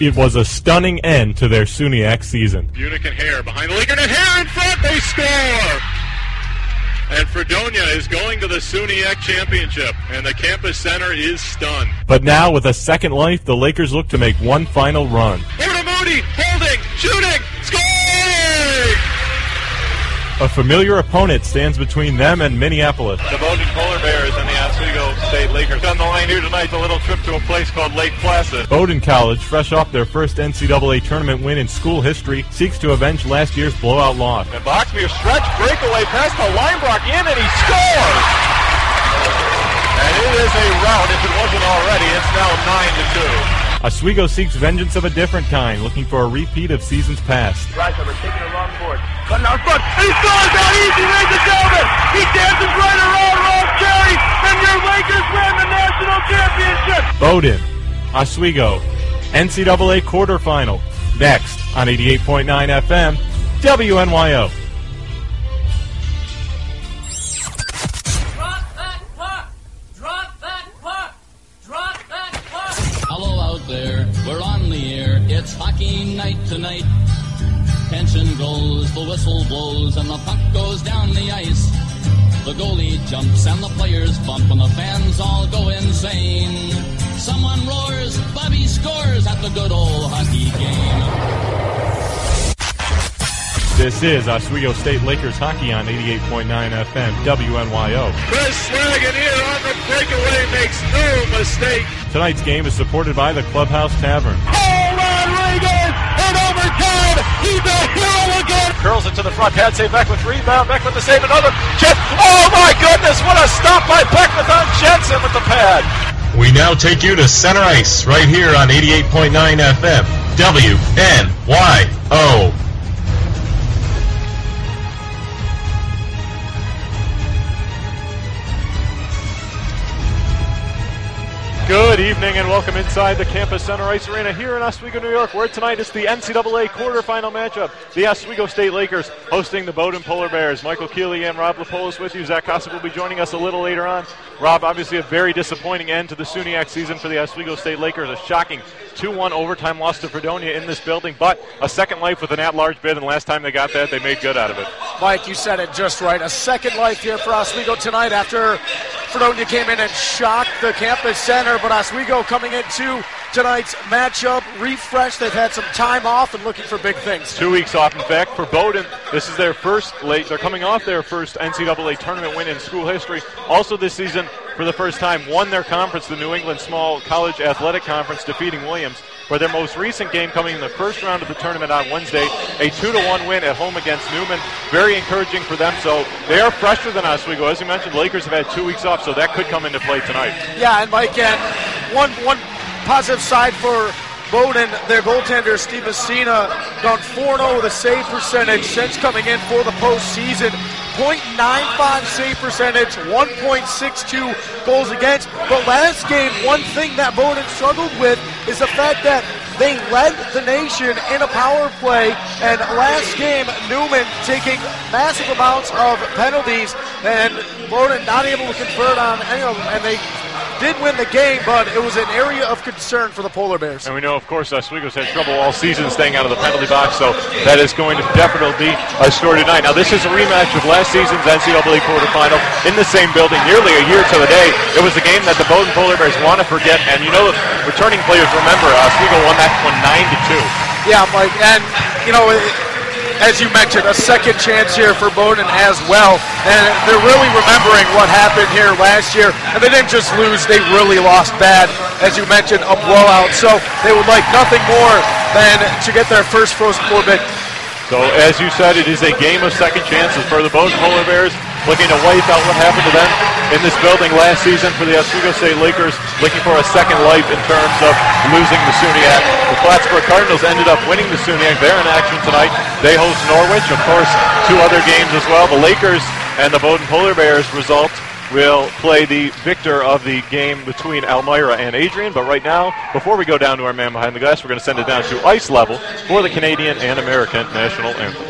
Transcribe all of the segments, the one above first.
It was a stunning end to their SUNYAC season. Bunick and Hare behind the Laker and Hare in front. They score. And Fredonia is going to the SUNYAC championship, and the campus center is stunned. But now, with a second life, the Lakers look to make one final run. Over to Moody, holding, shooting, scoring! A familiar opponent stands between them and Minneapolis. The Bowdoin Polar Bears and the Oswego State Lakers on the line here tonight. A little trip to a place called Lake Placid. Bowdoin College, fresh off their first NCAA tournament win in school history, seeks to avenge last year's blowout loss. And Boxby a stretch breakaway past the Linebrock in, and he scores! And it is a rout if it wasn't already. It's now 9 to 2. Oswego seeks vengeance of a different kind, looking for a repeat of seasons past. Reichler taking a long board. Cutting out front. And he scores out easy, ladies and gentlemen. He dances right around Ross Carey, and your Lakers win the national championship. Bowdoin, Oswego, NCAA quarterfinal. Next on 88.9 FM, WNYO. Drop that puck! Drop that puck! Drop that puck! Hello out there, we're on the air. It's hockey night tonight. Tension goes, the whistle blows, and the puck goes down the ice. The goalie jumps and the players bump, and the fans all go insane. Someone roars, Bobby scores at the good old hockey game. This is Oswego State Lakers hockey on 88.9 FM, WNYO. Chris Lagunier on the breakaway makes no mistake. Tonight's game is supported by the Clubhouse Tavern. Hold on, Reagan! And overtime! He's a hero again! Curls it to the front. Pad save Beck with rebound. Beck with the save. Another. Jen. Oh my goodness! What a stop by Beckman on Jensen with the pad. We now take you to center ice right here on 88.9 FM, WNYO. Good evening and welcome inside the Campus Center Ice Arena here in Oswego, New York, where tonight is the NCAA quarterfinal matchup. The Oswego State Lakers hosting the Bowdoin Polar Bears. Michael Keeley and Rob Lapolis with you. Zach Kosick will be joining us a little later on. Rob, obviously a very disappointing end to the SUNYAC season for the Oswego State Lakers. A shocking 2-1 overtime loss to Fredonia in this building, but a second life with an at-large bid, and last time they got that, they made good out of it. Mike, you said it just right. A second life here for Oswego tonight after Fredonia came in and shocked the campus center, but Oswego coming into tonight's matchup refreshed. They've had some time off and looking for big things. Two weeks off, in fact, for Bowdoin. This is their first late. They're coming off their first NCAA tournament win in school history. Also, this season, for the first time, won their conference, the New England Small College Athletic Conference, defeating Williams. For their most recent game, coming in the first round of the tournament on Wednesday, a two to one win at home against Neumann. Very encouraging for them. So they are fresher than Oswego. As you mentioned, Lakers have had two weeks off, so that could come into play tonight. Yeah, and Mike, and one one positive side for Bowdoin, their goaltender Steve Messina gone 4-0 with a save percentage since coming in for the postseason. .95 save percentage, 1.62 goals against. But last game, one thing that Bowdoin struggled with is the fact that they led the nation in a power play, and last game Neumann taking massive amounts of penalties, and Bowdoin not able to convert on any of them, and they did win the game, but it was an area of concern for the Polar Bears. And we know, of course, Oswego's had trouble all season staying out of the penalty box, so that is going to definitely be a story tonight. Now, this is a rematch of last season's NCAA quarterfinal in the same building, nearly a year to the day. It was a game that the Bowdoin Polar Bears want to forget, and you know, returning players remember uh, Oswego won that one nine to two. Yeah, Mike, and you know, as you mentioned, a second chance here for Bowdoin as well, and they're really remembering what happened here last year, and they didn't just lose; they really lost bad, as you mentioned, a blowout. So they would like nothing more than to get their first Frozen Four bid. So, as you said, it is a game of second chances for the Bowdoin Polar Bears, looking to wipe out what happened to them in this building last season for the Oswego State Lakers, looking for a second life in terms of losing the SUNYAC. The Plattsburgh Cardinals ended up winning the SUNYAC. They're in action tonight. They host Norwich, of course, two other games as well. The Lakers and the Bowdoin Polar Bears result will play the victor of the game between Elmira and Adrian. But right now, before we go down to our man behind the glass, we're going to send it down to ice level for the Canadian and American national anthems.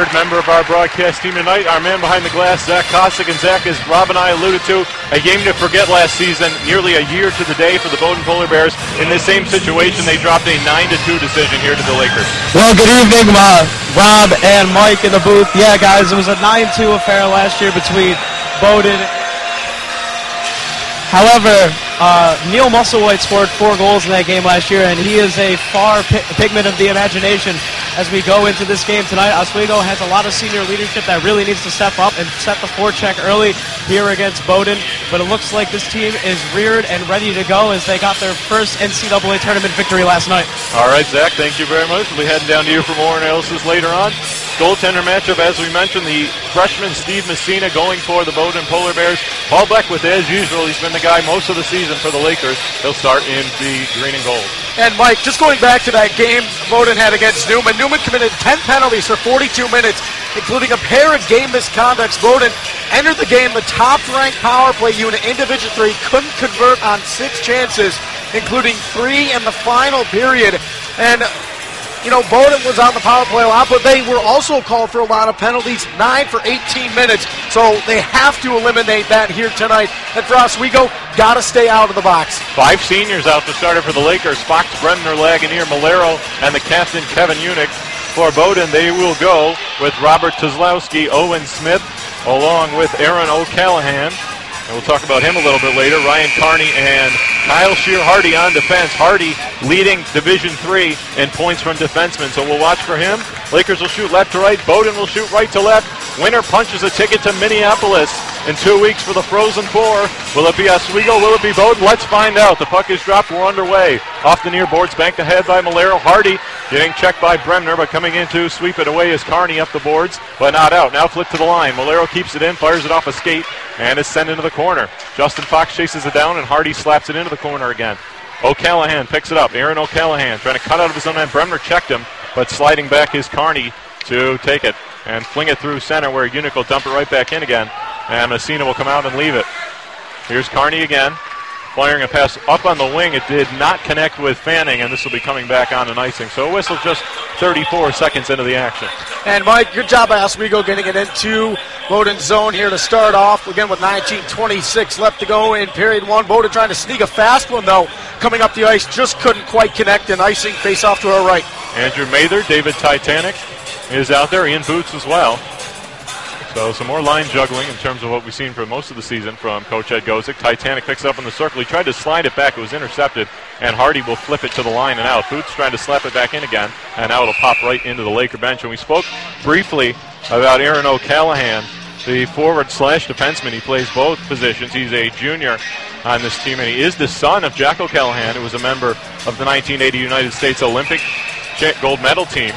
Third member of our broadcast team tonight, our man behind the glass, Zach Kosick. And Zach, as Rob and I alluded to, a game to forget last season, nearly a year to the day for the Bowdoin Polar Bears. In this same situation, they dropped a 9-2 decision here to the Lakers. Well, good evening, uh, Rob and Mike in the booth. Yeah, guys, it was a 9-2 affair last year between Bowdoin However, uh, Neil Musselwhite scored four goals in that game last year, and he is a far pi- pigment of the imagination as we go into this game tonight. Oswego has a lot of senior leadership that really needs to step up and set the forecheck early here against Bowdoin, but it looks like this team is reared and ready to go as they got their first NCAA tournament victory last night. All right, Zach, thank you very much. We'll be heading down to you for more analysis later on. Goaltender matchup, as we mentioned, the freshman Steve Messina going for the Bowdoin Polar Bears. Paul Beckwith, as usual, he's been the guy most of the season for the Lakers. He'll start in the green and gold. And Mike, just going back to that game Bowdoin had against Neumann, Neumann committed 10 penalties for 42 minutes, including a pair of game misconducts. Bowdoin entered the game the top-ranked power play unit in Division Three, couldn't convert on six chances, including three in the final period. And you know, Bowdoin was on the power play a lot, but they were also called for a lot of penalties, nine for 18 minutes. So they have to eliminate that here tonight. And for Oswego, got to stay out of the box. Five seniors out to start it for the Lakers. Fox, Bremner, Lagunier, Malero, and the captain, Kevin Unick. For Bowdoin, they will go with Robert Tuzlowski, Owen Smith, along with Aaron O'Callahan. And we'll talk about him a little bit later. Ryan Carney and Kyle Shear Hardy on defense. Hardy leading Division Three in points from defensemen. So we'll watch for him. Lakers will shoot left to right. Bowdoin will shoot right to left. Winner punches a ticket to Minneapolis in two weeks for the Frozen Four. Will it be Oswego? Will it be Bowdoin? Let's find out. The puck is dropped. We're underway. Off the near boards, banked ahead by Malero. Hardy getting checked by Bremner, but coming in to sweep it away is Carney up the boards, but not out. Now flip to the line. Malero keeps it in, fires it off a skate, and is sent into the corner. Justin Fox chases it down, and Hardy slaps it into the corner again. O'Callahan picks it up. Aaron O'Callahan trying to cut out of his own end. Bremner checked him, but sliding back is Carney to take it and fling it through center where Unic will dump it right back in again. And Messina will come out and leave it. Here's Carney again. Firing a pass up on the wing. It did not connect with Fanning, and this will be coming back on and icing. So a whistle just 34 seconds into the action. And Mike, good job by Oswego getting it into Bowdoin's zone here to start off. Again with 19.26 left to go in period one. Bowdoin trying to sneak a fast one though. Coming up the ice, just couldn't quite connect and icing face off to our right. Andrew Mather, David Titanic is out there. Ian Boots as well. So some more line juggling in terms of what we've seen for most of the season from Coach Ed Gosek. Titanic picks up in the circle. He tried to slide it back. It was intercepted, and Hardy will flip it to the line and out. Boots trying to slap it back in again, and now it'll pop right into the Laker bench. And we spoke briefly about Aaron O'Callahan, the forward slash defenseman. He plays both positions. He's a junior on this team, and he is the son of Jack O'Callahan, who was a member of the 1980 United States Olympic gold medal team.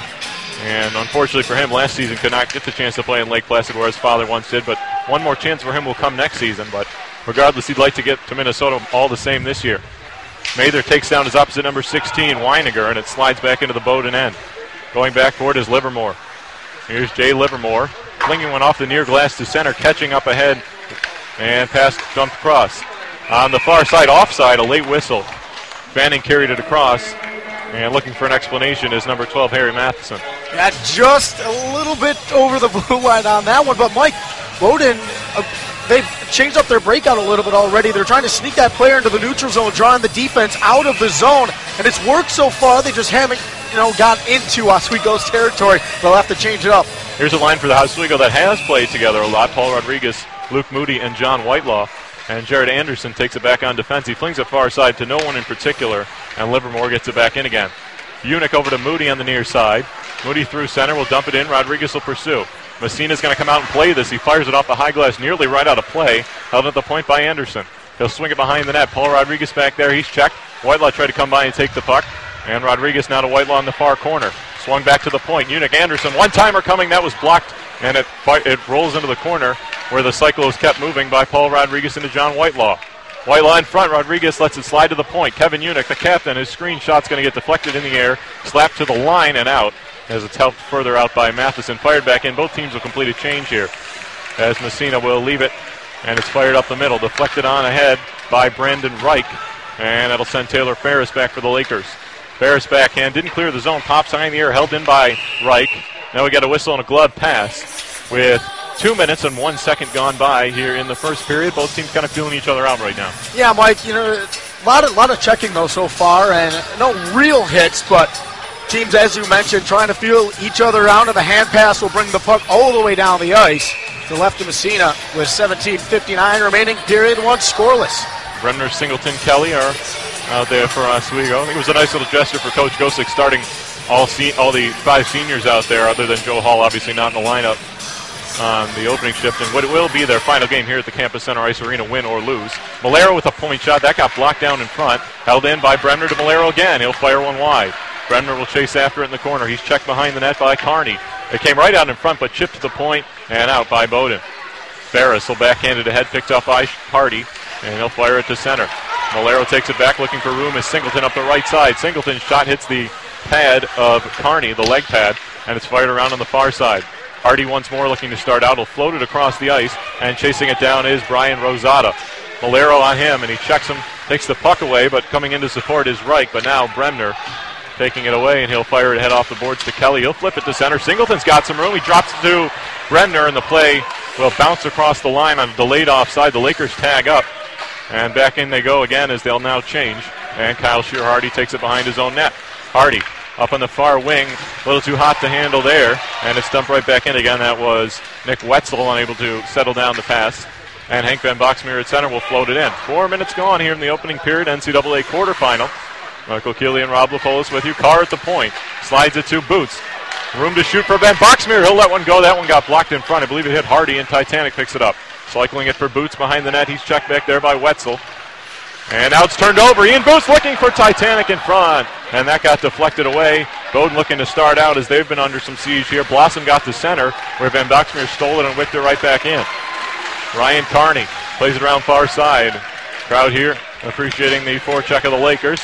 And unfortunately for him, last season could not get the chance to play in Lake Placid where his father once did. But one more chance for him will come next season. But regardless, he'd like to get to Minnesota all the same this year. Mather takes down his opposite number 16, Weiniger, and it slides back into the boat and end. Going back for it is Livermore. Here's Jay Livermore, flinging one off the near glass to center, catching up ahead, and pass dumped across. On the far side, offside, a late whistle. Fanning carried it across, and looking for an explanation is number 12, Harry Matheson. Yeah, just a little bit over the blue line on that one. But Mike, Bowdoin, uh, they've changed up their breakout a little bit already. They're trying to sneak that player into the neutral zone, drawing the defense out of the zone, and it's worked so far. They just haven't, you know, got into Oswego's territory. They'll have to change it up. Here's a line for the Oswego that has played together a lot. Paul Rodriguez, Luke Moody, and John Whitelaw. And Jared Anderson takes it back on defense. He flings it far side to no one in particular, and Livermore gets it back in again. Unic over to Moody on the near side. Moody through center will dump it in. Rodriguez will pursue. Messina's going to come out and play this. He fires it off the high glass nearly right out of play. Held at the point by Anderson. He'll swing it behind the net. Paul Rodriguez back there. He's checked. Whitelaw tried to come by and take the puck. And Rodriguez now to Whitelaw in the far corner. Swung back to the point. Unic Anderson. One timer coming. That was blocked. And it, it rolls into the corner where the cycle is kept moving by Paul Rodriguez into John Whitelaw. Whitelaw in front. Rodriguez lets it slide to the point. Kevin Unick, the captain, his screen shot's going to get deflected in the air, slapped to the line and out as it's helped further out by Matheson. Fired back in. Both teams will complete a change here as Messina will leave it. And it's fired up the middle. Deflected on ahead by Brandon Reich. And that'll send Taylor Ferris back for the Lakers. Ferris backhand. Didn't clear the zone. Pops high in the air. Held in by Reich. Now we got a whistle and a glove pass with two minutes and one second gone by here in the first period. Both teams kind of feeling each other out right now. Yeah, Mike, you know, a lot of, lot of checking, though, so far, and no real hits, but teams, as you mentioned, trying to feel each other out, and the hand pass will bring the puck all the way down the ice to left of Messina with 17.59 remaining, period one, scoreless. Bremner, Singleton, Kelly are out there for Oswego. I think it was a nice little gesture for Coach Gosek starting all se- all the five seniors out there, other than Joe Hall, obviously not in the lineup on the opening shift, and what it will be their final game here at the Campus Center Ice Arena, win or lose. Malero with a point shot that got blocked down in front, held in by Bremner to Malero again. He'll fire one wide. Bremner will chase after it in the corner. He's checked behind the net by Carney. It came right out in front, but chipped to the point and out by Bowdoin. Ferris will backhand it ahead, picked up by Hardy, and he'll fire it to center. Malero takes it back, looking for room as Singleton up the right side. Singleton's shot hits the pad of Carney, the leg pad, and it's fired around on the far side. Hardy once more looking to start out. He'll float it across the ice, and chasing it down is Brian Rosada. Malero on him, and he checks him, takes the puck away, but coming in to support is Reich. But now Bremner taking it away, and he'll fire it head off the boards to Kelly. He'll flip it to center. Singleton's got some room. He drops it to Bremner, and the play will bounce across the line on a delayed offside. The Lakers tag up, and back in they go again as they'll now change. And Kyle Shear Hardy takes it behind his own net. Hardy up on the far wing, a little too hot to handle there, and it's dumped right back in again. That was Nick Wetzel unable to settle down the pass. And Hank Van Boxmeer at center will float it in. Four minutes gone here in the opening period, NCAA quarterfinal. Michael Keeley and Rob Lapolis with you. Carr at the point. Slides it to Boots. Room to shoot for Van Boxmeer. He'll let one go. That one got blocked in front. I believe it hit Hardy, and Titanic picks it up. Cycling it for Boots behind the net. He's checked back there by Wetzel. And now it's turned over. Ian Boots looking for Titanic in front. And that got deflected away. Bowdoin looking to start out as they've been under some siege here. Blossom got to center where Van Boxmeer stole it and whipped it right back in. Ryan Carney plays it around far side. Crowd here appreciating the forecheck of the Lakers.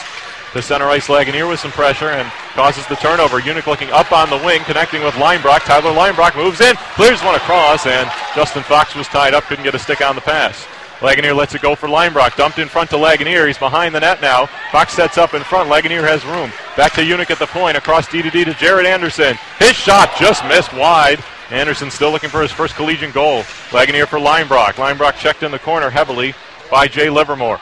The center ice Lagunier with some pressure and causes the turnover. Unic looking up on the wing, connecting with Linebrock. Tyler Linebrock moves in, clears one across, and Justin Fox was tied up, couldn't get a stick on the pass. Lagunier lets it go for Linebrock. Dumped in front to Lagunier. He's behind the net now. Fox sets up in front. Lagunier has room. Back to Unic at the point. Across D to D to Jared Anderson. His shot just missed wide. Anderson still looking for his first collegiate goal. Lagunier for Linebrock. Linebrock checked in the corner heavily by Jay Livermore.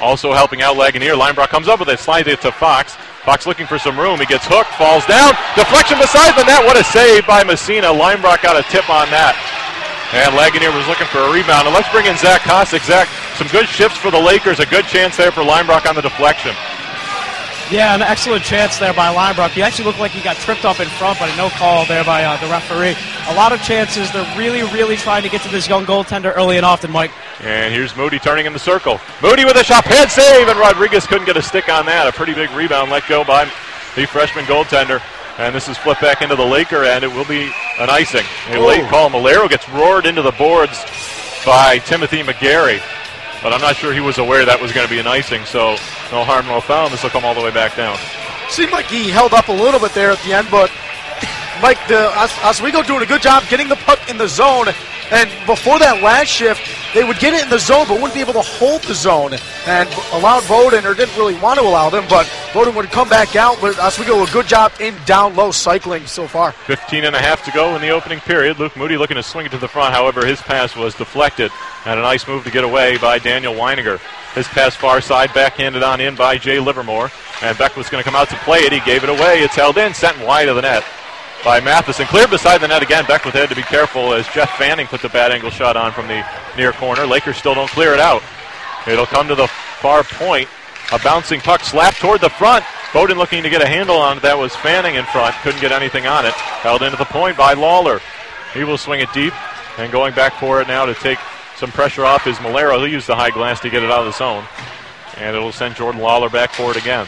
Also helping out Lagunier. Linebrock comes up with it, slides it to Fox. Fox looking for some room. He gets hooked, falls down. Deflection beside the net. What a save by Messina. Linebrock got a tip on that. And Lagunier was looking for a rebound. And let's bring in Zach Kosick. Zach, some good shifts for the Lakers. A good chance there for Linebrock on the deflection. Yeah, an excellent chance there by Linebrook. He actually looked like he got tripped up in front, but a no call there by uh, the referee. A lot of chances. They're really, really trying to get to this young goaltender early and often, Mike. And here's Moody turning in the circle. Moody with a shot, head save, and Rodriguez couldn't get a stick on that. A pretty big rebound let go by the freshman goaltender. And this is flipped back into the Laker end. It will be an icing. A late call. Malero gets roared into the boards by Timothy McGarry. But I'm not sure he was aware that was going to be an icing, so no harm, no foul. This will come all the way back down. Seemed like he held up a little bit there at the end, but Mike, the Os- Oswego doing a good job getting the puck in the zone. And before that last shift, they would get it in the zone, but wouldn't be able to hold the zone. And allowed Bowdoin, or didn't really want to allow them, but Bowdoin would come back out. But Oswego, a good job in down low cycling so far. 15 and a half to go in the opening period. Luke Moody looking to swing it to the front. However, his pass was deflected. And a nice move to get away by Daniel Weininger. His pass far side, backhanded on in by Jay Livermore. And Beck was going to come out to play it. He gave it away. It's held in, sent wide of the net by Matheson. Clear beside the net again. Beckwith had to be careful as Jeff Fanning put the bad angle shot on from the near corner. Lakers still don't clear it out. It'll come to the far point. A bouncing puck slapped toward the front. Bowdoin looking to get a handle on it. That was Fanning in front. Couldn't get anything on it. Held into the point by Lawler. He will swing it deep. And going back for it now to take some pressure off is Malero. He'll use the high glass to get it out of the zone. And it'll send Jordan Lawler back for it again.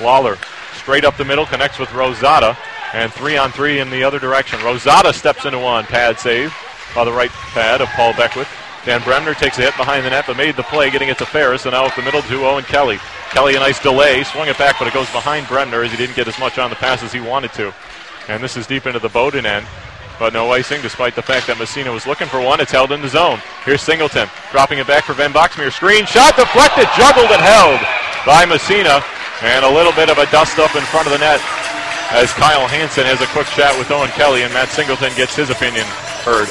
Lawler straight up the middle, connects with Rosada. And three on three in the other direction. Rosada steps into one. Pad save by the right pad of Paul Beckwith. Dan Bremner takes a hit behind the net, but made the play, getting it to Ferris, and now up the middle to Owen Kelly. Kelly, a nice delay, swung it back, but it goes behind Bremner as he didn't get as much on the pass as he wanted to. And this is deep into the Bowdoin end, but no icing, despite the fact that Messina was looking for one. It's held in the zone. Here's Singleton, dropping it back for Van Boxmeer. Screen shot, deflected, juggled, and held by Messina. And a little bit of a dust up in front of the net as Kyle Hansen has a quick chat with Owen Kelly and Matt Singleton gets his opinion heard.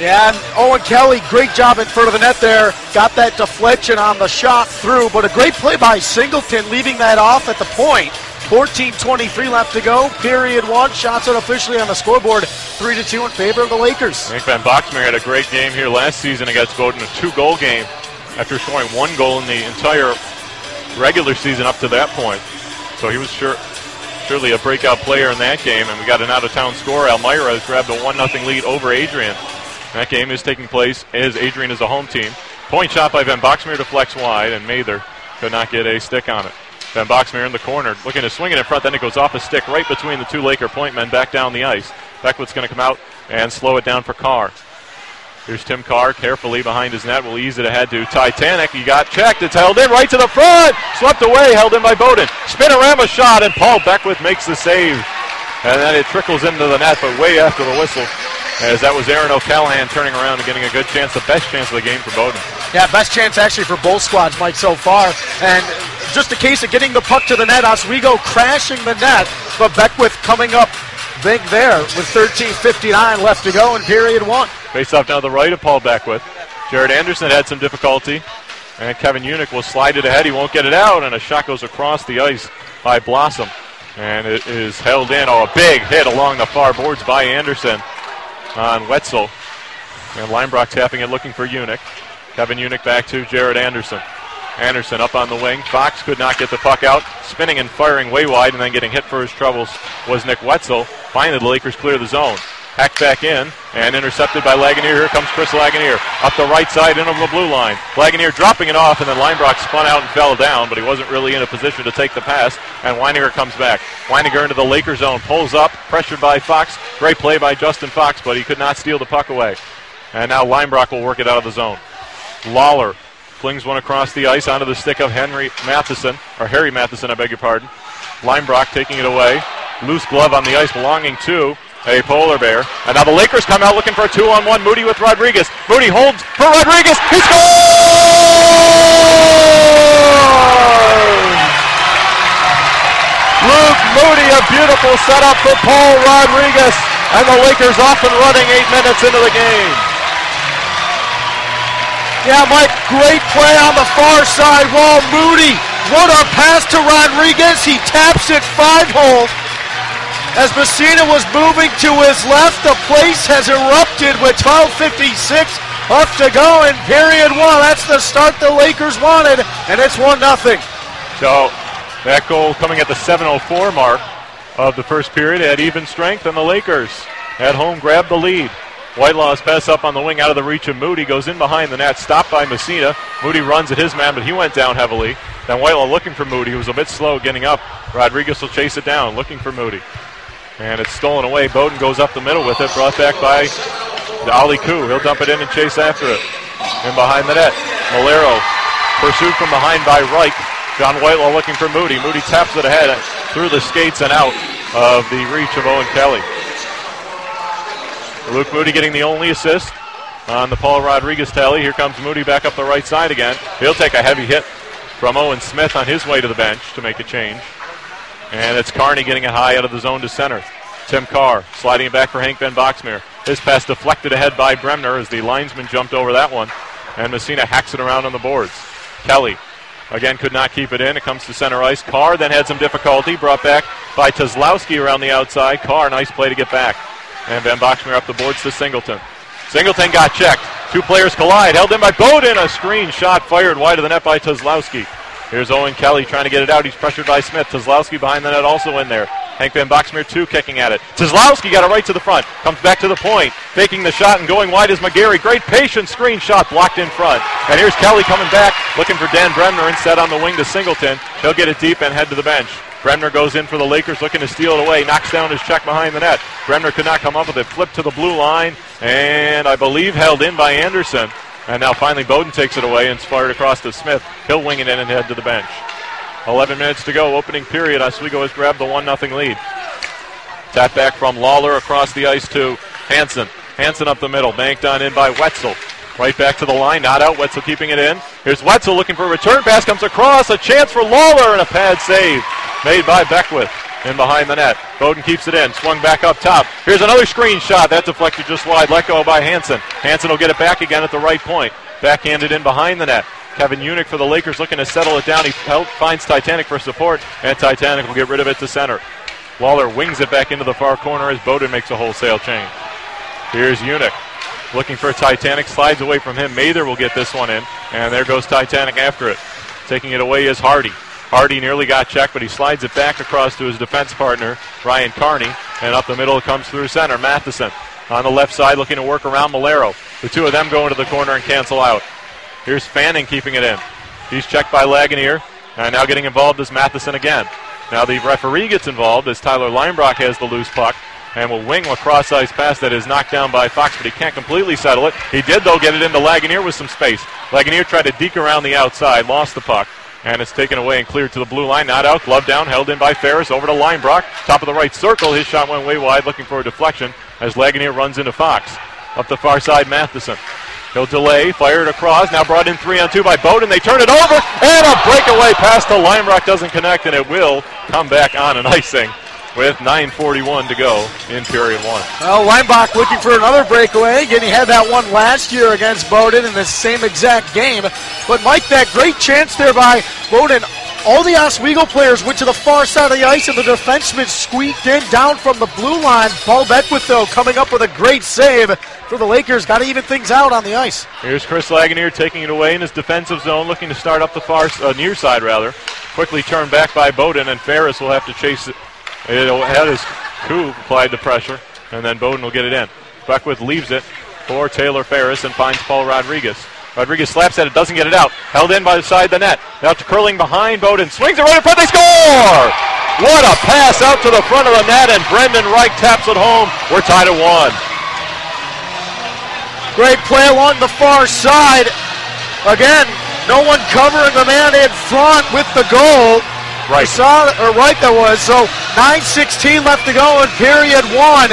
Yeah, and Owen Kelly, great job in front of the net there. Got that deflection on the shot through, but a great play by Singleton, leaving that off at the point. 14:23 left to go. Period one. Shots unofficially on the scoreboard. Three to two in favor of the Lakers. Hank Van Boxmeer had a great game here last season against Bowdoin, a two-goal game after scoring one goal in the entire regular season up to that point. So he was sure, surely a breakout player in that game, and we got an out-of-town score. Elmira has grabbed a one-nothing lead over Adrian. That game is taking place as Adrian is a home team. Point shot by Van Boxmeer deflects wide, and Mather could not get a stick on it. Van Boxmeer in the corner, looking to swing it in front, then it goes off a stick right between the two Laker point men back down the ice. Beckwith's going to come out and slow it down for Carr. Here's Tim Carr carefully behind his net. Will ease it ahead to Titanic. He got checked. It's held in right to the front. Swept away, held in by Bowdoin. Spinorama shot, and Paul Beckwith makes the save. And then it trickles into the net, but way after the whistle. As that was Aaron O'Callahan turning around and getting a good chance, the best chance of the game for Bowdoin. Yeah, best chance actually for both squads, Mike, so far. And just a case of getting the puck to the net. Oswego crashing the net, but Beckwith coming up big there with 13.59 left to go in period one. Face off down to the right of Paul Beckwith. Jared Anderson had some difficulty, and Kevin Unick will slide it ahead. He won't get it out, and a shot goes across the ice by Blossom. And it is held in. Oh, a big hit along the far boards by Anderson on Wetzel. And Linebrock tapping it, looking for Unick. Kevin Unick back to Jared Anderson. Anderson up on the wing. Fox could not get the puck out. Spinning and firing way wide and then getting hit for his troubles was Nick Wetzel. Finally, the Lakers clear the zone. Hacked back in and intercepted by Lagunier. Here comes Chris Lagunier up the right side in over the blue line. Lagunier dropping it off and then Linebrock spun out and fell down, but he wasn't really in a position to take the pass. And Weininger comes back. Weininger into the Laker zone, pulls up, pressured by Fox. Great play by Justin Fox, but he could not steal the puck away. And now Linebrock will work it out of the zone. Lawler flings one across the ice onto the stick of Henry Matheson, or Harry Matheson, I beg your pardon. Linebrock taking it away. Loose glove on the ice belonging to a polar bear. And now the Lakers come out looking for a two on one. Moody with Rodriguez. Moody holds for Rodriguez. He scores! Luke Moody, a beautiful setup for Paul Rodriguez. And the Lakers off and running eight minutes into the game. Yeah, Mike, great play on the far side wall. Moody, what a pass to Rodriguez. He taps it five hole. As Messina was moving to his left, the place has erupted with 12.56 up to go in period one. That's the start the Lakers wanted, and it's 1 nothing. So that goal coming at the 7.04 mark of the first period at even strength, and the Lakers at home grab the lead. Whitelaw's pass up on the wing out of the reach of Moody goes in behind the net, stopped by Messina. Moody runs at his man, but he went down heavily. Then Whitelaw looking for Moody, who was a bit slow getting up. Rodriguez will chase it down, looking for Moody. And it's stolen away. Bowdoin goes up the middle with it, brought back by Ali Koo. He'll dump it in and chase after it. And behind the net, Malero pursued from behind by Reich. John Whitelaw looking for Moody. Moody taps it ahead through the skates and out of the reach of Owen Kelly. Luke Moody getting the only assist on the Paul Rodriguez tally. Here comes Moody back up the right side again. He'll take a heavy hit from Owen Smith on his way to the bench to make a change. And it's Carney getting it high out of the zone to center. Tim Carr sliding it back for Hank Van Boxmeer. His pass deflected ahead by Bremner as the linesman jumped over that one. And Messina hacks it around on the boards. Kelly again could not keep it in. It comes to center ice. Carr then had some difficulty. Brought back by Tazlowski around the outside. Carr, nice play to get back. And Van Boxmeer up the boards to Singleton. Singleton got checked. Two players collide. Held in by Bowdoin. A screen shot fired wide of the net by Tazlowski. Here's Owen Kelly trying to get it out. He's pressured by Smith. Tazlowski behind the net also in there. Hank Van Boxmeer, two, kicking at it. Tazlowski got it right to the front. Comes back to the point. Faking the shot and going wide is McGarry. Great patient screen shot blocked in front. And here's Kelly coming back, looking for Dan Bremner instead on the wing to Singleton. He'll get it deep and head to the bench. Bremner goes in for the Lakers, looking to steal it away. Knocks down his check behind the net. Bremner could not come up with it. Flip to the blue line, and I believe held in by Anderson. And now finally Bowdoin takes it away and fired across to Smith. He'll wing it in and head to the bench. 11 minutes to go, opening period. Oswego has grabbed the 1 0 lead. Tap back from Lawler across the ice to Hanson. Hanson up the middle, banked on in by Wetzel. Right back to the line, not out. Wetzel keeping it in. Here's Wetzel looking for a return pass, comes across, a chance for Lawler, and a pad save made by Beckwith. In behind the net. Bowdoin keeps it in, swung back up top. Here's another screen shot. That deflected just wide. Let go by Hanson. Hanson will get it back again at the right point. Backhanded in behind the net. Kevin Unick for the Lakers looking to settle it down. He finds Titanic for support, and Titanic will get rid of it to center. Waller wings it back into the far corner as Bowdoin makes a wholesale change. Here's Unick looking for Titanic, slides away from him. Mather will get this one in, and there goes Titanic after it. Taking it away is Hardy. Hardy nearly got checked, but he slides it back across to his defense partner, Ryan Carney, and up the middle comes through center. Matheson on the left side looking to work around Malero. The two of them go into the corner and cancel out. Here's Fanning keeping it in. He's checked by Lagunier, and now getting involved is Matheson again. Now the referee gets involved as Tyler Leinbrock has the loose puck and will wing a cross ice pass that is knocked down by Fox, but he can't completely settle it. He did, though, get it into Lagunier with some space. Lagunier tried to deke around the outside, lost the puck, and it's taken away and cleared to the blue line. Not out, glove down, held in by Ferris, over to Leinbrock. Top of the right circle, his shot went way wide, looking for a deflection as Lagunier runs into Fox. Up the far side, Matheson. He'll delay, fire it across, now brought in three on two by Bowdoin. They turn it over, and a breakaway pass to Leinbrock doesn't connect, and it will come back on an icing with 9.41 to go in period one. Well, Leinbach looking for another breakaway. Again, he had that one last year against Bowdoin in the same exact game. But Mike, that great chance there by Bowdoin. All the Oswego players went to the far side of the ice, and the defenseman squeaked in down from the blue line. Paul Beckwith, though, coming up with a great save for the Lakers. Got to even things out on the ice. Here's Chris Lagunier taking it away in his defensive zone, looking to start up the far uh, near side, rather. Quickly turned back by Bowdoin, and Ferris will have to chase it it had his coup applied the pressure, and then Bowdoin will get it in. Beckwith leaves it for Taylor Ferris and finds Paul Rodriguez. Rodriguez slaps at it, doesn't get it out. Held in by the side of the net. Now to curling behind Bowden. Swings it right in front. They score! What a pass out to the front of the net, and Brendan Reich taps it home. We're tied at one. Great play along the far side. Again, no one covering the man in front with the goal. Right. Saw, or right that was. So 9.16 left to go in period one.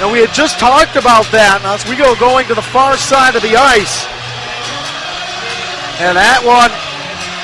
And we had just talked about that. Now, as we go going to the far side of the ice. And that one,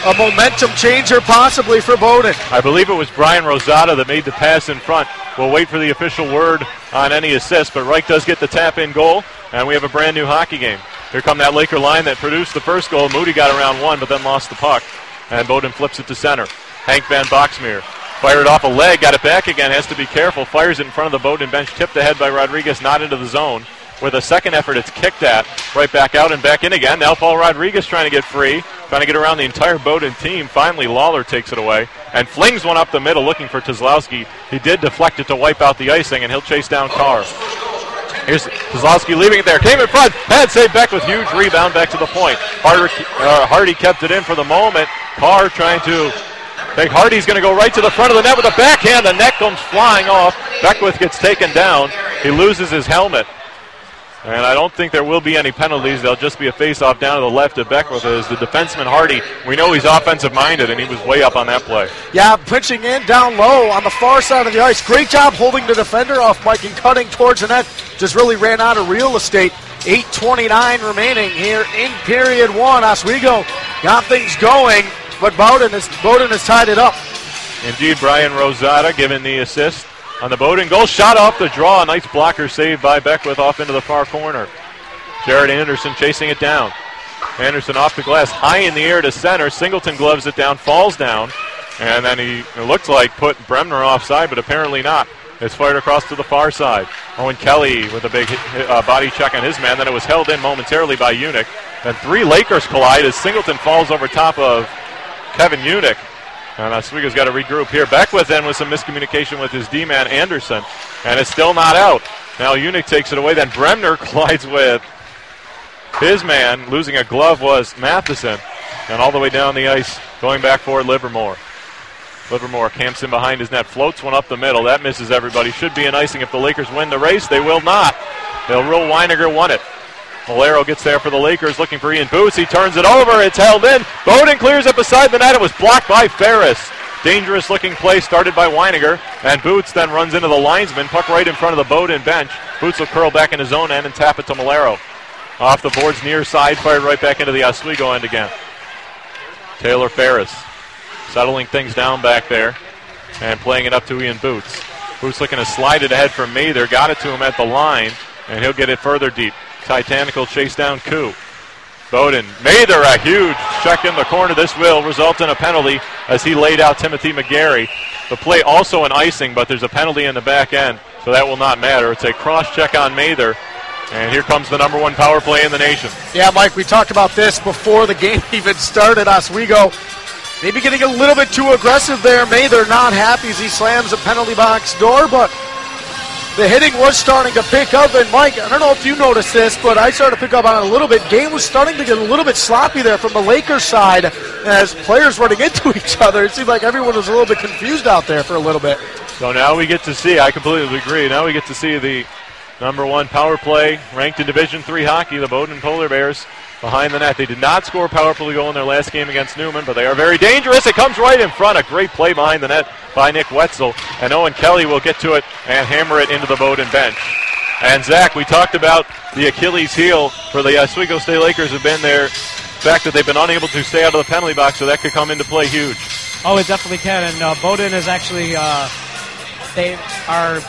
a momentum changer possibly for Bowdoin. I believe it was Brian Rosada that made the pass in front. We'll wait for the official word on any assist, but Reich does get the tap in goal, and we have a brand new hockey game. Here come that Laker line that produced the first goal. Moody got around one, but then lost the puck, and Bowden flips it to center. Hank Van Boxmeer fired off a leg, got it back again, has to be careful, fires it in front of the Bowdoin bench, tipped ahead by Rodriguez, not into the zone. With a second effort, it's kicked at, right back out and back in again. Now Paul Rodriguez trying to get free, trying to get around the entire Bowdoin team. Finally, Lawler takes it away and flings one up the middle looking for Kozlowski. He did deflect it to wipe out the icing, and he'll chase down Carr. Here's Kozlowski leaving it there. Came in front. Had saved back with huge rebound back to the point. Harder, uh, Hardy kept it in for the moment. Carr trying to think Hardy's going to go right to the front of the net with a backhand. The net comes flying off. Beckwith gets taken down. He loses his helmet. And I don't think there will be any penalties. There'll just be a face-off down to the left of Beckwith as the defenseman Hardy. We know he's offensive-minded, and he was way up on that play. Yeah, pinching in down low on the far side of the ice. Great job holding the defender off, Mike, and cutting towards the net. Just really ran out of real estate. 8.29 remaining here in period one. Oswego got things going, but Bowdoin has, Bowdoin has tied it up. Indeed, Brian Rosada giving the assist on the Bowdoin goal. Shot off the draw. Nice blocker save by Beckwith off into the far corner. Jared Anderson chasing it down. Anderson off the glass, high in the air to center. Singleton gloves it down, falls down, and then he looked like put Bremner offside, but apparently not. It's fired across to the far side. Owen Kelly with a big uh, body check on his man. Then it was held in momentarily by Unick. Then three Lakers collide as Singleton falls over top of Kevin Unick. And Oswego's got to regroup here. Beckwith then with some miscommunication with his D-man Anderson, and it's still not out. Now Unick takes it away. Then Bremner collides with his man. Losing a glove was Matheson, and all the way down the ice, going back for Livermore. Livermore camps in behind his net, floats one up the middle. That misses everybody. Should be an icing if the Lakers win the race. They will not. They'll rule Weiniger won it. Malero gets there for the Lakers, looking for Ian Boots. He turns it over. It's held in. Bowdoin clears it beside the net. It was blocked by Ferris. Dangerous looking play started by Weiniger. And Boots then runs into the linesman. Puck right in front of the Bowdoin bench. Boots will curl back in his own end and tap it to Malero. Off the boards near side, fired right back into the Oswego end again. Taylor Ferris settling things down back there. and playing it up to Ian Boots. Boots looking to slide it ahead from Mather. Got it to him at the line, and he'll get it further deep. Titanical chase down Koo. Bowdoin, Mather, a huge check in the corner. This will result in a penalty as he laid out Timothy McGarry. The play also an icing, but there's a penalty in the back end, so that will not matter. It's a cross check on Mather. And here comes the number one power play in the nation. Yeah, Mike, we talked about this before the game even started. Oswego maybe getting a little bit too aggressive there. Mather not happy as he slams the penalty box door, but the hitting was starting to pick up. And Mike, I don't know if you noticed this, but I started to pick up on it a little bit. Game was starting to get a little bit sloppy there from the Lakers side as players running into each other. It seemed like everyone was a little bit confused out there for a little bit. So now we get to see, I completely agree, now we get to see the number one power play ranked in Division Three hockey, the Bowdoin Polar Bears behind the net. They did not score power play goal in their last game against Neumann, but they are very dangerous. It comes right in front. A great play behind the net by Nick Wetzel. And Owen Kelly will get to it and hammer it into the Bowdoin bench. And Zach, we talked about the Achilles heel for the Oswego State Lakers have been their fact that they've been unable to stay out of the penalty box, so that could come into play huge. Oh, it definitely can. And uh, Bowdoin is actually uh, they are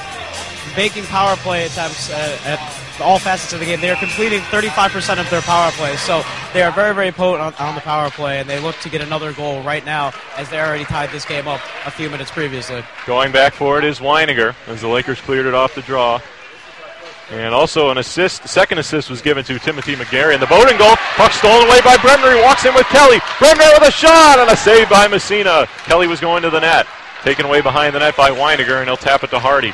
making power play attempts uh, at all facets of the game. They are completing 35% of their power plays, so they are very, very potent on, on, the power play, and they look to get another goal right now as they already tied this game up a few minutes previously. Going back for it is Weiniger as the Lakers cleared it off the draw. And also an assist, second assist was given to Timothy McGarry. And the Bowdoin goal, puck stolen away by Bremner. He walks in with Kelly. Bremner with a shot and a save by Messina. Kelly was going to the net. Taken away behind the net by Weiniger, and he'll tap it to Hardy.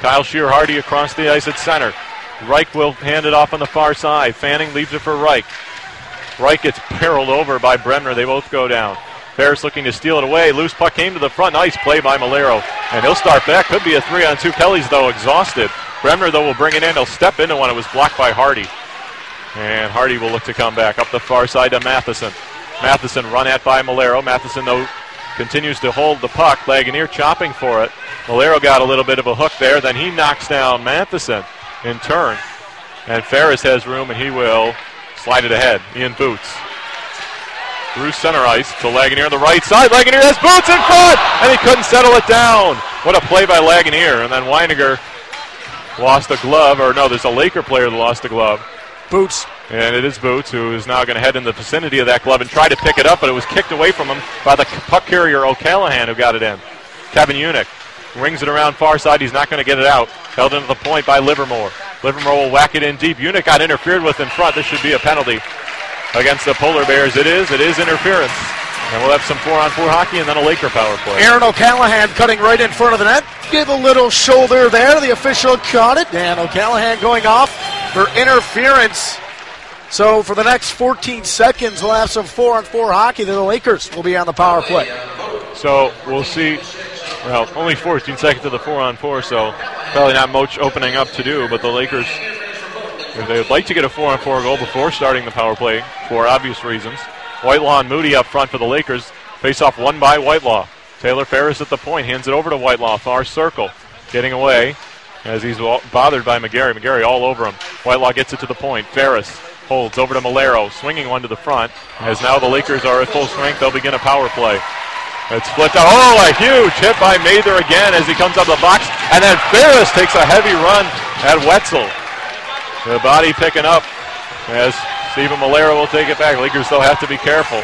Kyle Shear Hardy across the ice at center. Reich will hand it off on the far side. Fanning leaves it for Reich. Reich gets barreled over by Bremner. They both go down. Ferris looking to steal it away. Loose puck came to the front. Nice play by Malero. And he'll start back. Could be a three on two. Kelly's, though, exhausted. Bremner, though, will bring it in. He'll step into one. It was blocked by Hardy. And Hardy will look to come back up the far side to Matheson. Matheson run at by Malero. Matheson, though, continues to hold the puck. Lagunier chopping for it. Malero got a little bit of a hook there. Then he knocks down Matheson in turn. And Ferris has room, and he will slide it ahead. Ian Boots. Through center ice to Lagunier on the right side. Lagunier has Boots in front, and he couldn't settle it down. What a play by Lagunier. And then Weiniger lost a glove, or no, there's a Laker player that lost a glove. Boots. And it is Boots who is now going to head in the vicinity of that glove and try to pick it up, but it was kicked away from him by the puck carrier O'Callahan who got it in. Kevin Unick rings it around far side. He's not going to get it out. Held into the point by Livermore. Livermore will whack it in deep. Unick got interfered with in front. This should be a penalty against the Polar Bears. It is. It is interference. And we'll have some four-on-four hockey and then a Laker power play. Aaron O'Callahan cutting right in front of the net. Give a little shoulder there. The official caught it. And O'Callahan going off for interference. So for the next 14 seconds, we'll have some four-on-four hockey. Then the Lakers will be on the power play. So we'll see. Well, only 14 seconds of the four-on-four, so probably not much opening up to do. But the Lakers, if they would like to get a four-on-four goal before starting the power play, for obvious reasons, Whitelaw and Moody up front for the Lakers. Face off one by Whitelaw. Taylor Ferris at the point hands it over to Whitelaw, far circle, getting away as he's bothered by McGarry. McGarry all over him. Whitelaw gets it to the point. Ferris holds over to Malero, swinging one to the front. As now the Lakers are at full strength, they'll begin a power play. It's flipped out. Oh, a huge hit by Mather again as he comes up the box. And then Ferris takes a heavy run at Wetzel. The body picking up as Stephen Malero will take it back. Lakers, though, have to be careful.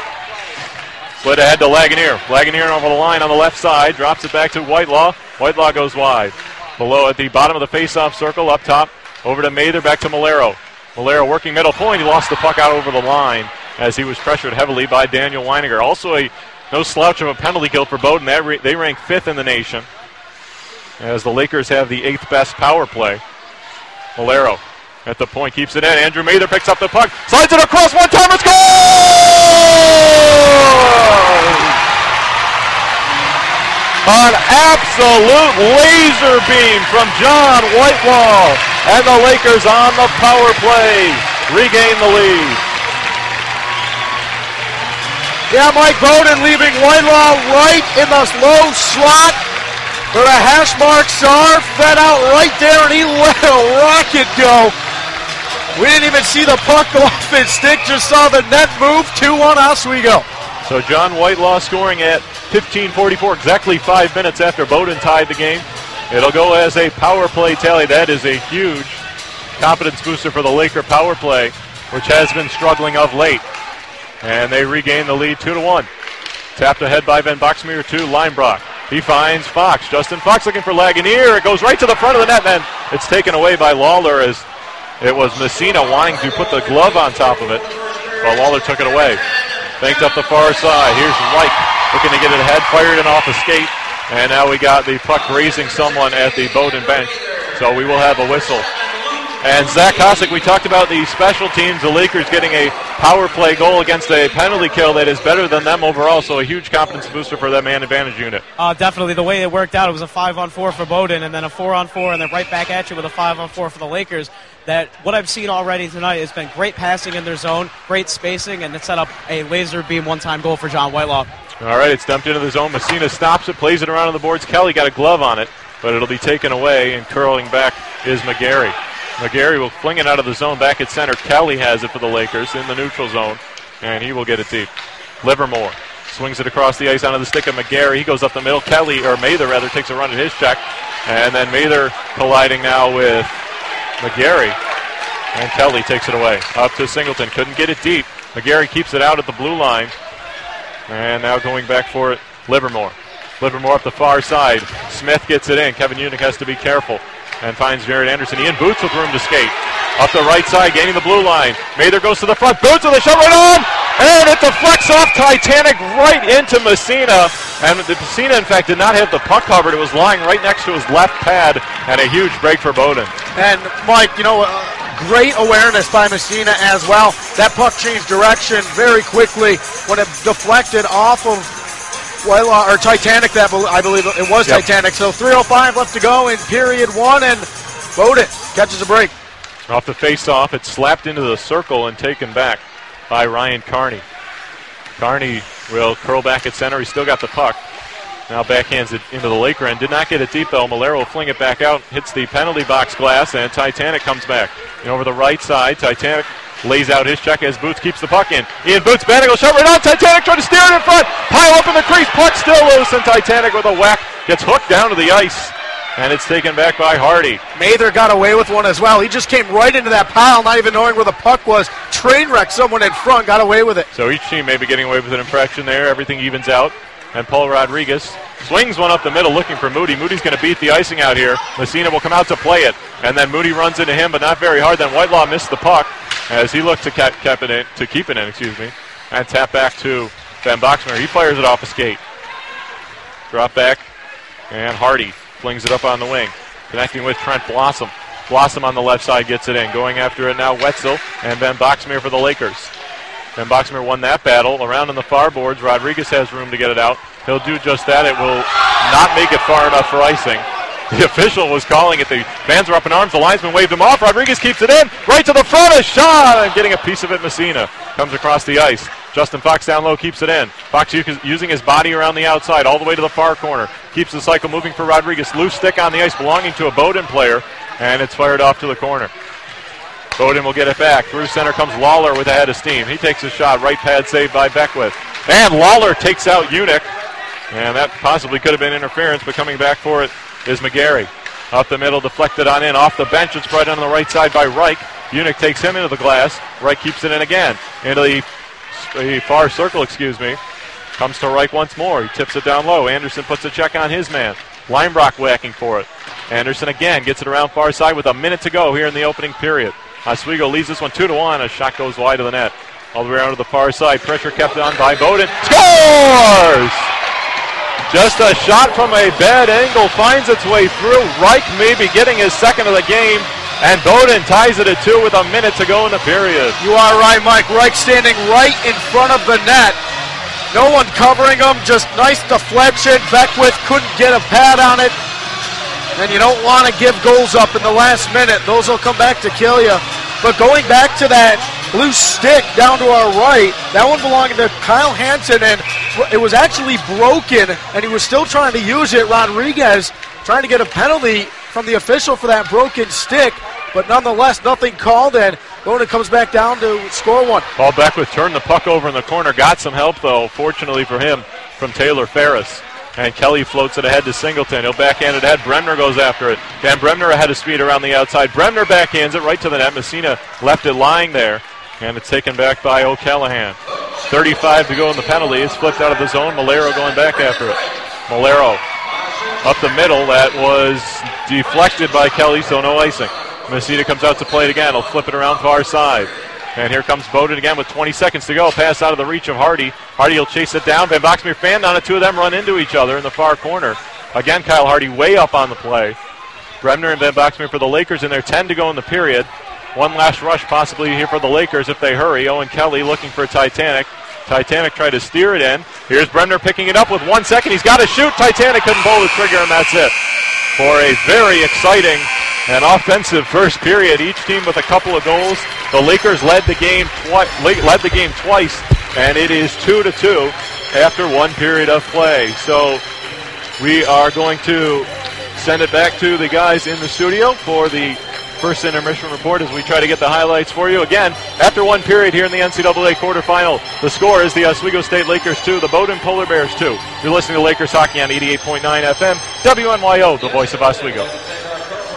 Split ahead to Lagunier. Lagunier over the line on the left side. Drops it back to Whitelaw. Whitelaw goes wide. Below at the bottom of the face-off circle, up top. Over to Mather, back to Malero. Malero working middle point. He lost the puck out over the line as he was pressured heavily by Daniel Weiniger. Also a no slouch of a penalty kill for Bowdoin. They, they rank fifth in the nation as the Lakers have the eighth best power play. Malero at the point keeps it in. Andrew Mather picks up the puck, slides it across one time. It's goal! An absolute laser beam from John Whitelaw, and the Lakers on the power play regain the lead. Yeah, Mike Bowdoin leaving Whitelaw right in the low slot where the hash marks are. Fed out right there, and he let a rocket go. We didn't even see the puck go off his stick, just saw the net move. 2 1 Oswego. So John Whitelaw scoring at 15:44, exactly five minutes after Bowdoin tied the game. It'll go as a power play tally. That is a huge confidence booster for the Laker power play, which has been struggling of late. And they regain the lead two to one. Tapped ahead by Van Boxmeer to Linebrock. He finds Fox. Justin Fox looking for Lagunier. It goes right to the front of the net, and it's taken away by Lawler as it was Messina wanting to put the glove on top of it, but Lawler took it away. Banked up the far side. Here's Reich looking to get it ahead, fired it off a skate, and now we got the puck raising someone at the Bowdoin bench. So we will have a whistle. And Zach Kosick, we talked about the special teams, the Lakers getting a power play goal against a penalty kill that is better than them overall, so a huge confidence booster for that man advantage unit. Uh, definitely, the way it worked out, it was a five on four for Bowdoin, and then a four on four, and then right back at you with a five on four for the Lakers. That what I've seen already tonight has been great passing in their zone, great spacing, and it set up a laser beam one time goal for John Whitelaw. All right, it's dumped into the zone. Messina stops it, plays it around on the boards. Kelly got a glove on it, but it'll be taken away, and curling back is McGarry. McGarry will fling it out of the zone back at center. Kelly has it for the Lakers in the neutral zone, and he will get it deep. Livermore swings it across the ice onto the stick of McGarry. He goes up the middle. Kelly, or Mather rather, takes a run at his check, and then Mather colliding now with McGarry, and Kelly takes it away. Up to Singleton. Couldn't get it deep. McGarry keeps it out at the blue line, and now going back for it, Livermore. Livermore up the far side. Smith gets it in. Kevin Unick has to be careful and finds Jared Anderson. Ian Boots with room to skate. Up the right side, gaining the blue line. Mather goes to the front. Boots with a shot right on! And it deflects off Titanic right into Messina. And the Messina, in fact, did not have the puck covered. It was lying right next to his left pad. And a huge break for Bowdoin. And Mike, you know, uh, great awareness by Messina as well. That puck changed direction very quickly when it deflected off of well, uh, or Titanic, that I believe it was Yep. Titanic. So 3:05 left to go in period one, and Bowdoin catches a break. Off the face-off, it's slapped into the circle and taken back by Ryan Carney. Carney will curl back at center. He's still got the puck. Now backhands it into the Laker end. Did not get it deep though. Malero will fling it back out, hits the penalty box glass, and Titanic comes back. And over the right side, Titanic lays out his check as Boots keeps the puck in. Ian Boots, Bannigal shot right on. Titanic trying to steer it in front. Pile up in the crease. Puck still loose, and Titanic with a whack gets hooked down to the ice. And it's taken back by Hardy. Mather got away with one as well. He just came right into that pile, not even knowing where the puck was. Train wreck someone in front, got away with it. So each team may be getting away with an infraction there. Everything evens out. And Paul Rodriguez swings one up the middle looking for Moody. Moody's going to beat the icing out here. Messina will come out to play it. And then Moody runs into him, but not very hard. Then Whitelaw missed the puck as he looked to, it in, to keep it in, excuse me. And tap back to Van Boxmeer. He fires it off a skate. Drop back. And Hardy flings it up on the wing. Connecting with Trent Blossom. Blossom on the left side gets it in. Going after it now, Wetzel and Van Boxmeer for the Lakers. Van Boxmeer won that battle. Around on the far boards, Rodriguez has room to get it out. He'll do just that. It will not make it far enough for icing. The official was calling it. The fans were up in arms. The linesman waved him off. Rodriguez keeps it in. Right to the front. A shot. And getting a piece of it, Messina. Comes across the ice. Justin Fox down low keeps it in. Fox using his body around the outside all the way to the far corner. Keeps the cycle moving for Rodriguez. Loose stick on the ice belonging to a Bowdoin player. And it's fired off to the corner. Bowdoin will get it back. Through center comes Lawler with a head of steam. He takes a shot. Right pad saved by Beckwith. And Lawler takes out Unick. And that possibly could have been interference, but coming back for it is McGarry. Up the middle, deflected on in. Off the bench, it's spread on the right side by Reich. Unick takes him into the glass. Reich keeps it in again. Into the, the far circle, excuse me. Comes to Reich once more. He tips it down low. Anderson puts a check on his man. Linebrock whacking for it. Anderson again gets it around far side with a minute to go here in the opening period. Oswego leads this one two to one. A shot goes wide of the net. All the way around to the far side. Pressure kept on by Bowdoin. Scores! Just a shot from a bad angle finds its way through. Reich maybe getting his second of the game. And Bowdoin ties it at two with a minute to go in the period. You are right, Mike. Reich standing right in front of the net. No one covering him. Just nice deflection. Beckwith couldn't get a pad on it. And you don't want to give goals up in the last minute. Those will come back to kill you. But going back to that blue stick down to our right, that one belonged to Kyle Hansen, and it was actually broken, and he was still trying to use it. Rodriguez trying to get a penalty from the official for that broken stick, but nonetheless, nothing called, and Bowdoin comes back down to score one. Paul Beckwith turned the puck over in the corner, got some help though. Fortunately for him, from Taylor Ferris. And Kelly floats it ahead to Singleton. He'll backhand it ahead. Bremner goes after it. Dan Bremner ahead of speed around the outside. Bremner backhands it right to the net. Messina left it lying there. And it's taken back by O'Callahan. 35 to go in the penalty. It's flipped out of the zone. Malero going back after it. Malero up the middle. That was deflected by Kelly, so no icing. Messina comes out to play it again. He'll flip it around far side. And here comes Bowdoin again with 20 seconds to go. Pass out of the reach of Hardy. Hardy will chase it down. Van Boxmeer fanned on it. Two of them run into each other in the far corner. Again, Kyle Hardy way up on the play. Bremner and Van Boxmeer for the Lakers in there. 10 to go in the period. One last rush possibly here for the Lakers if they hurry. Owen Kelly looking for Titanic. Titanic tried to steer it in. Here's Bremner picking it up with one second. He's got to shoot. Titanic couldn't pull the trigger, and that's it. For a very exciting and offensive first period, each team with a couple of goals. The Lakers led the game twi- led the game twice, and it is two to two after one period of play. So we are going to send it back to the guys in the studio for the first intermission report as we try to get the highlights for you. Again, after one period here in the NCAA quarterfinal, the score is the Oswego State Lakers 2, the Bowdoin Polar Bears 2. You're listening to Lakers Hockey on 88.9 FM, WNYO, the voice of Oswego.